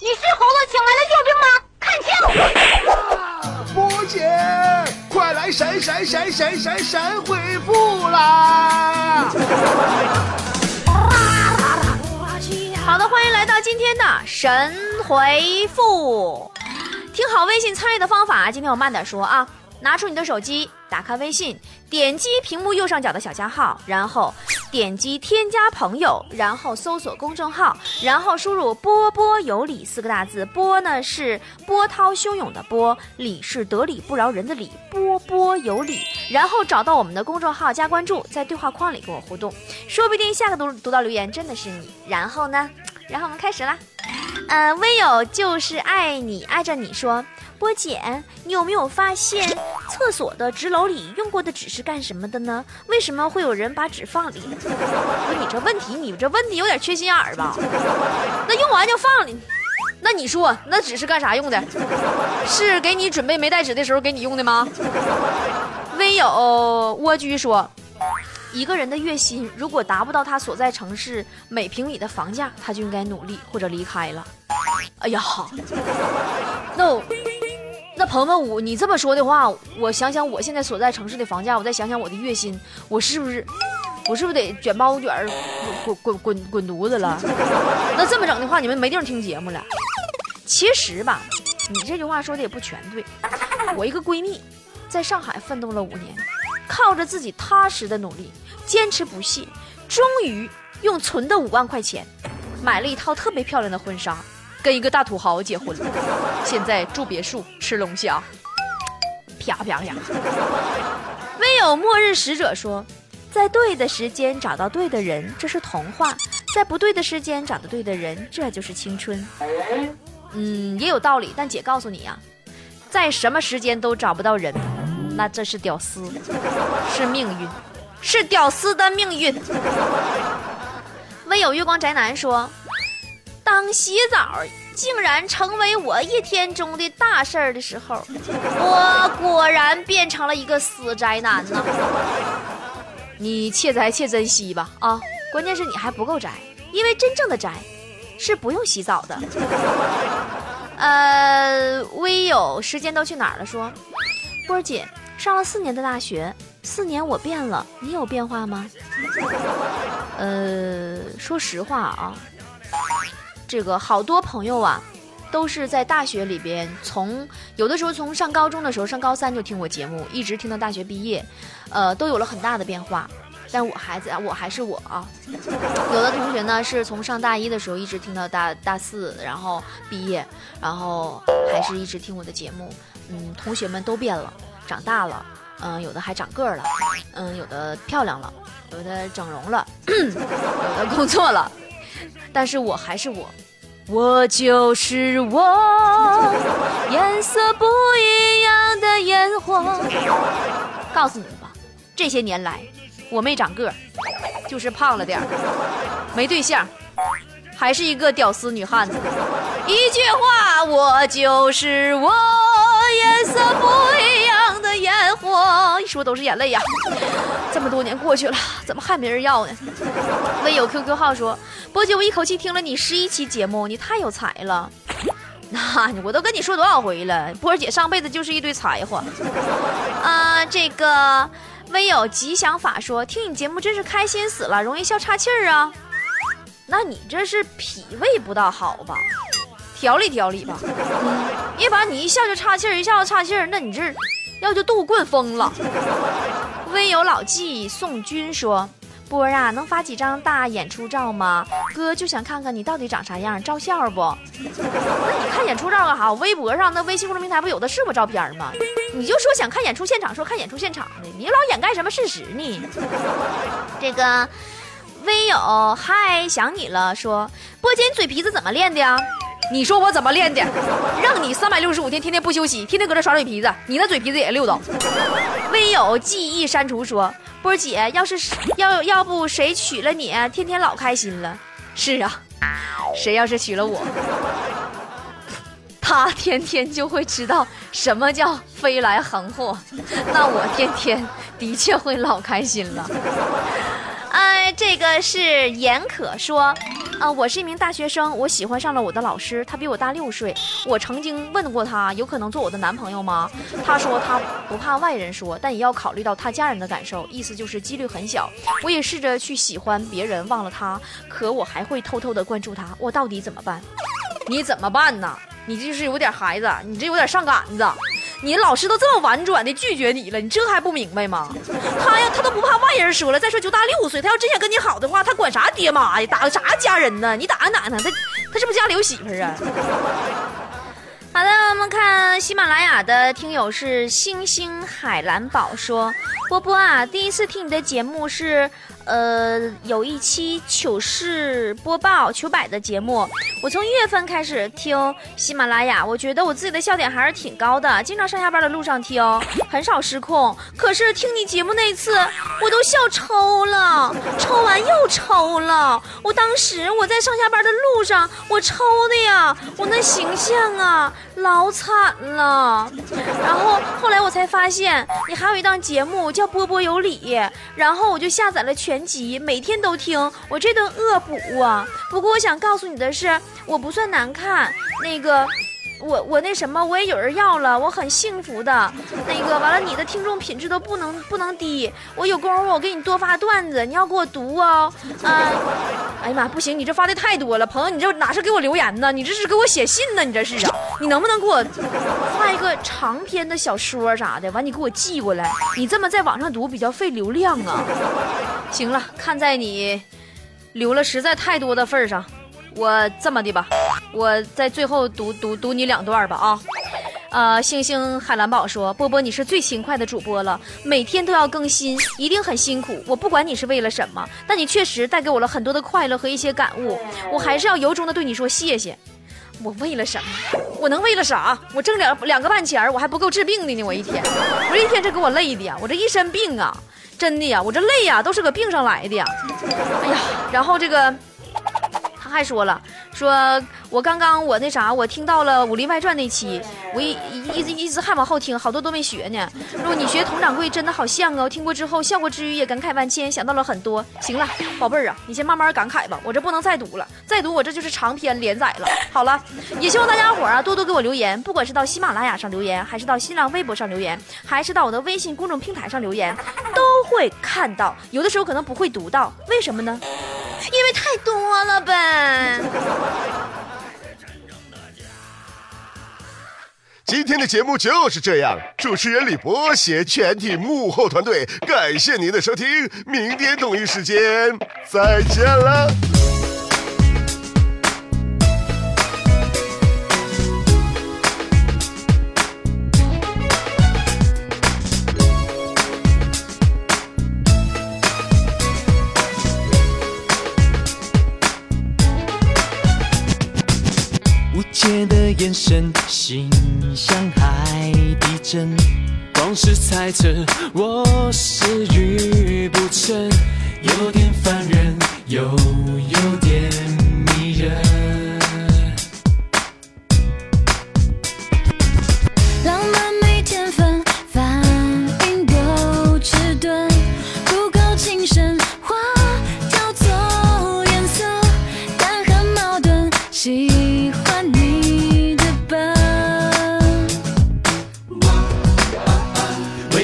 你是猴子请来的救兵吗？看清！波姐，快来神神神神神神回复啦！好的，欢迎来到今天的神回复。听好微信参与的方法，今天我慢点说啊。拿出你的手机，打开微信，点击屏幕右上角的小加号，然后点击添加朋友，然后搜索公众号，然后输入“波波有理”四个大字。波呢是波涛汹涌的波，理是得理不饶人的理。波波有理，然后找到我们的公众号加关注，在对话框里跟我互动，说不定下个读读到留言真的是你。然后呢？然后我们开始啦。呃，微友就是爱你，爱着你说。波姐，你有没有发现厕所的纸篓里用过的纸是干什么的呢？为什么会有人把纸放里？你这问题，你这问题有点缺心眼儿吧？那用完就放里，那你说那纸是干啥用的？是给你准备没带纸的时候给你用的吗？微友蜗居说，一个人的月薪如果达不到他所在城市每平米的房价，他就应该努力或者离开了。哎呀，那。那朋友们，我你这么说的话，我想想我现在所在城市的房价，我再想想我的月薪，我是不是，我是不是得卷包卷儿滚滚滚滚犊子了？那这么整的话，你们没地方听节目了。其实吧，你这句话说的也不全对。我一个闺蜜，在上海奋斗了五年，靠着自己踏实的努力，坚持不懈，终于用存的五万块钱，买了一套特别漂亮的婚纱。跟一个大土豪结婚了，现在住别墅吃龙虾，啪啪啪。唯有末日使者说，在对的时间找到对的人，这是童话；在不对的时间找到对的人，这就是青春。嗯，也有道理。但姐告诉你呀，在什么时间都找不到人，那这是屌丝，是命运，是屌丝的命运。唯有月光宅男说。当洗澡竟然成为我一天中的大事儿的时候，我果然变成了一个死宅男呢。你且宅且珍惜吧啊！关键是你还不够宅，因为真正的宅是不用洗澡的。呃，微友时间都去哪儿了？说，波儿姐上了四年的大学，四年我变了，你有变化吗？呃，说实话啊。这个好多朋友啊，都是在大学里边，从有的时候从上高中的时候，上高三就听我节目，一直听到大学毕业，呃，都有了很大的变化。但我孩子啊，我还是我啊。有的同学呢，是从上大一的时候一直听到大大四，然后毕业，然后还是一直听我的节目。嗯，同学们都变了，长大了，嗯，有的还长个儿了，嗯，有的漂亮了，有的整容了，有的工作了。但是我还是我，我就是我，颜色不一样的烟火。告诉你们吧，这些年来我没长个儿，就是胖了点儿，没对象，还是一个屌丝女汉子。一句话，我就是我，颜色不一样的烟火。一说都是眼泪呀。这么多年过去了，怎么还没人要呢？微友 QQ 号说：“波姐，我一口气听了你十一期节目，你太有才了。那我都跟你说多少回了，波姐上辈子就是一堆柴火。啊，这个微友吉祥法说：听你节目真是开心死了，容易笑岔气儿啊。那你这是脾胃不大好吧？调理调理吧。一把你一笑就岔气儿，一笑就岔气儿，那你这要就肚棍疯了。”微友老纪宋军说：“波儿啊，能发几张大演出照吗？哥就想看看你到底长啥样，照相不？那你看演出照干啥？微博上那微信公众平台不有的是我照片吗？你就说想看演出现场，说看演出现场的，你老掩盖什么事实呢？这个微友嗨想你了，说波姐，你嘴皮子怎么练的呀？你说我怎么练的？让你三百六十五天天天不休息，天天搁这耍嘴皮子，你那嘴皮子也溜到。微友记忆删除说：“波姐，要是要要不谁娶了你，天天老开心了。”是啊，谁要是娶了我，他天天就会知道什么叫飞来横祸，那我天天的确会老开心了。哎，这个是严可说。啊，我是一名大学生，我喜欢上了我的老师，他比我大六岁。我曾经问过他，有可能做我的男朋友吗？他说他不怕外人说，但也要考虑到他家人的感受，意思就是几率很小。我也试着去喜欢别人，忘了他，可我还会偷偷的关注他，我到底怎么办？你怎么办呢？你这就是有点孩子，你这有点上杆子。你老师都这么婉转的拒绝你了，你这还不明白吗？他呀，他都不怕外人说了。再说就大六岁，他要真想跟你好的话，他管啥爹妈呀？打啥家人呢？你打俺哪呢？他他是不是家里有媳妇啊？好的，我们看喜马拉雅的听友是星星海蓝宝说，波波啊，第一次听你的节目是。呃，有一期糗事播报糗百的节目，我从一月份开始听喜马拉雅，我觉得我自己的笑点还是挺高的，经常上下班的路上听，很少失控。可是听你节目那次，我都笑抽了，抽完又抽了。我当时我在上下班的路上，我抽的呀，我那形象啊，老惨了。然后后来我才发现，你还有一档节目叫波波有理，然后我就下载了全。集每天都听，我这顿恶补啊！不过我想告诉你的是，我不算难看，那个。我我那什么，我也有人要了，我很幸福的。那个完了，你的听众品质都不能不能低。我有功夫，我给你多发段子，你要给我读哦。啊，哎呀妈，不行，你这发的太多了，朋友，你这哪是给我留言呢？你这是给我写信呢？你这是啊？你能不能给我发一个长篇的小说啥的？完你给我寄过来。你这么在网上读比较费流量啊。行了，看在你留了实在太多的份上。我这么的吧，我在最后读读读你两段吧啊，呃，星星海蓝宝说，波波你是最勤快的主播了，每天都要更新，一定很辛苦。我不管你是为了什么，但你确实带给我了很多的快乐和一些感悟，我还是要由衷的对你说谢谢。我为了什么？我能为了啥？我挣两两个半钱我还不够治病的呢。我一天，我这一天这给我累的呀，我这一身病啊，真的呀，我这累呀，都是搁病上来的呀。哎呀，然后这个他。还说了，说我刚刚我那啥，我听到了《武林外传》那期，我一一直一直还往后听，好多都没学呢。如果你学佟掌柜真的好像哦，听过之后笑过之余也感慨万千，想到了很多。行了，宝贝儿啊，你先慢慢感慨吧，我这不能再读了，再读我这就是长篇连载了。好了，也希望大家伙儿啊多多给我留言，不管是到喜马拉雅上留言，还是到新浪微博上留言，还是到我的微信公众平台上留言，都会看到。有的时候可能不会读到，为什么呢？因为太多了呗。今天的节目就是这样，主持人李博携全体幕后团队，感谢您的收听，明天同一时间再见了。真，心像海底针，光是猜测，我是愚不成，有点烦人，又有点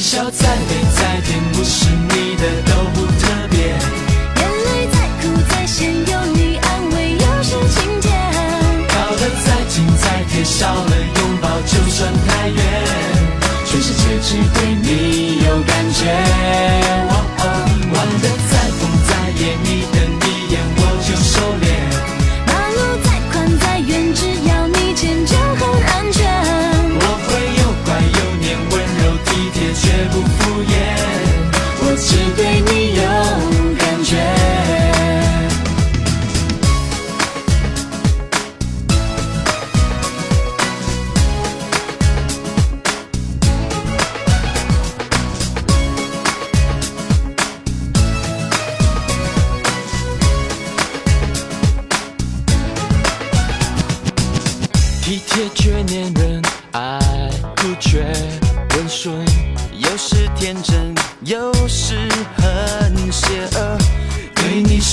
笑再美再甜不是你的都不特别，眼泪再苦再咸有你安慰又是晴天，靠的再近再贴，少了拥抱就算太远，全世界只对你有感觉。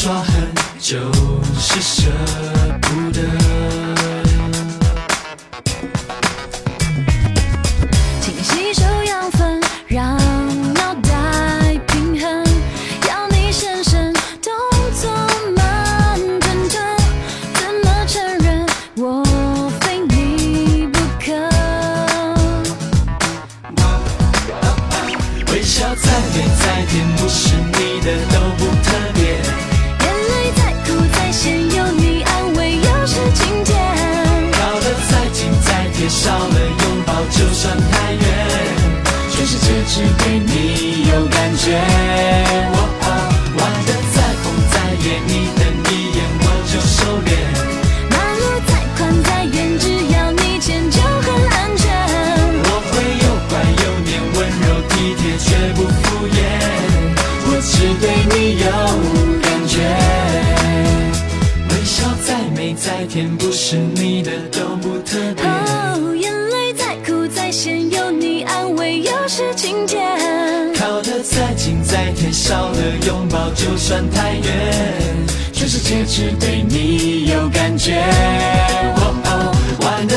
耍狠就是舍不得。拥抱就算太远全世界只对你有感觉。喔哦玩的